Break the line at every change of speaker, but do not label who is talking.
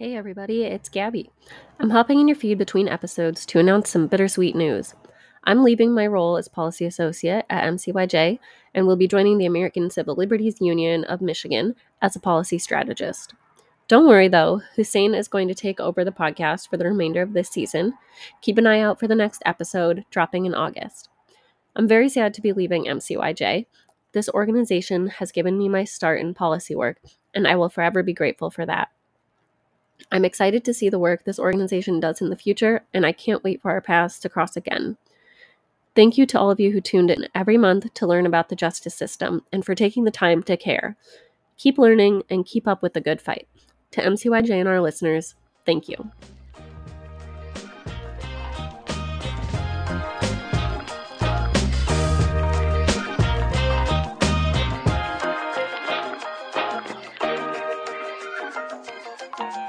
Hey everybody, it's Gabby. I'm hopping in your feed between episodes to announce some bittersweet news. I'm leaving my role as policy associate at MCYJ and will be joining the American Civil Liberties Union of Michigan as a policy strategist. Don't worry though, Hussein is going to take over the podcast for the remainder of this season. Keep an eye out for the next episode, dropping in August. I'm very sad to be leaving MCYJ. This organization has given me my start in policy work, and I will forever be grateful for that. I'm excited to see the work this organization does in the future, and I can't wait for our paths to cross again. Thank you to all of you who tuned in every month to learn about the justice system and for taking the time to care. Keep learning and keep up with the good fight. To MCYJ and our listeners, thank you. Thank you.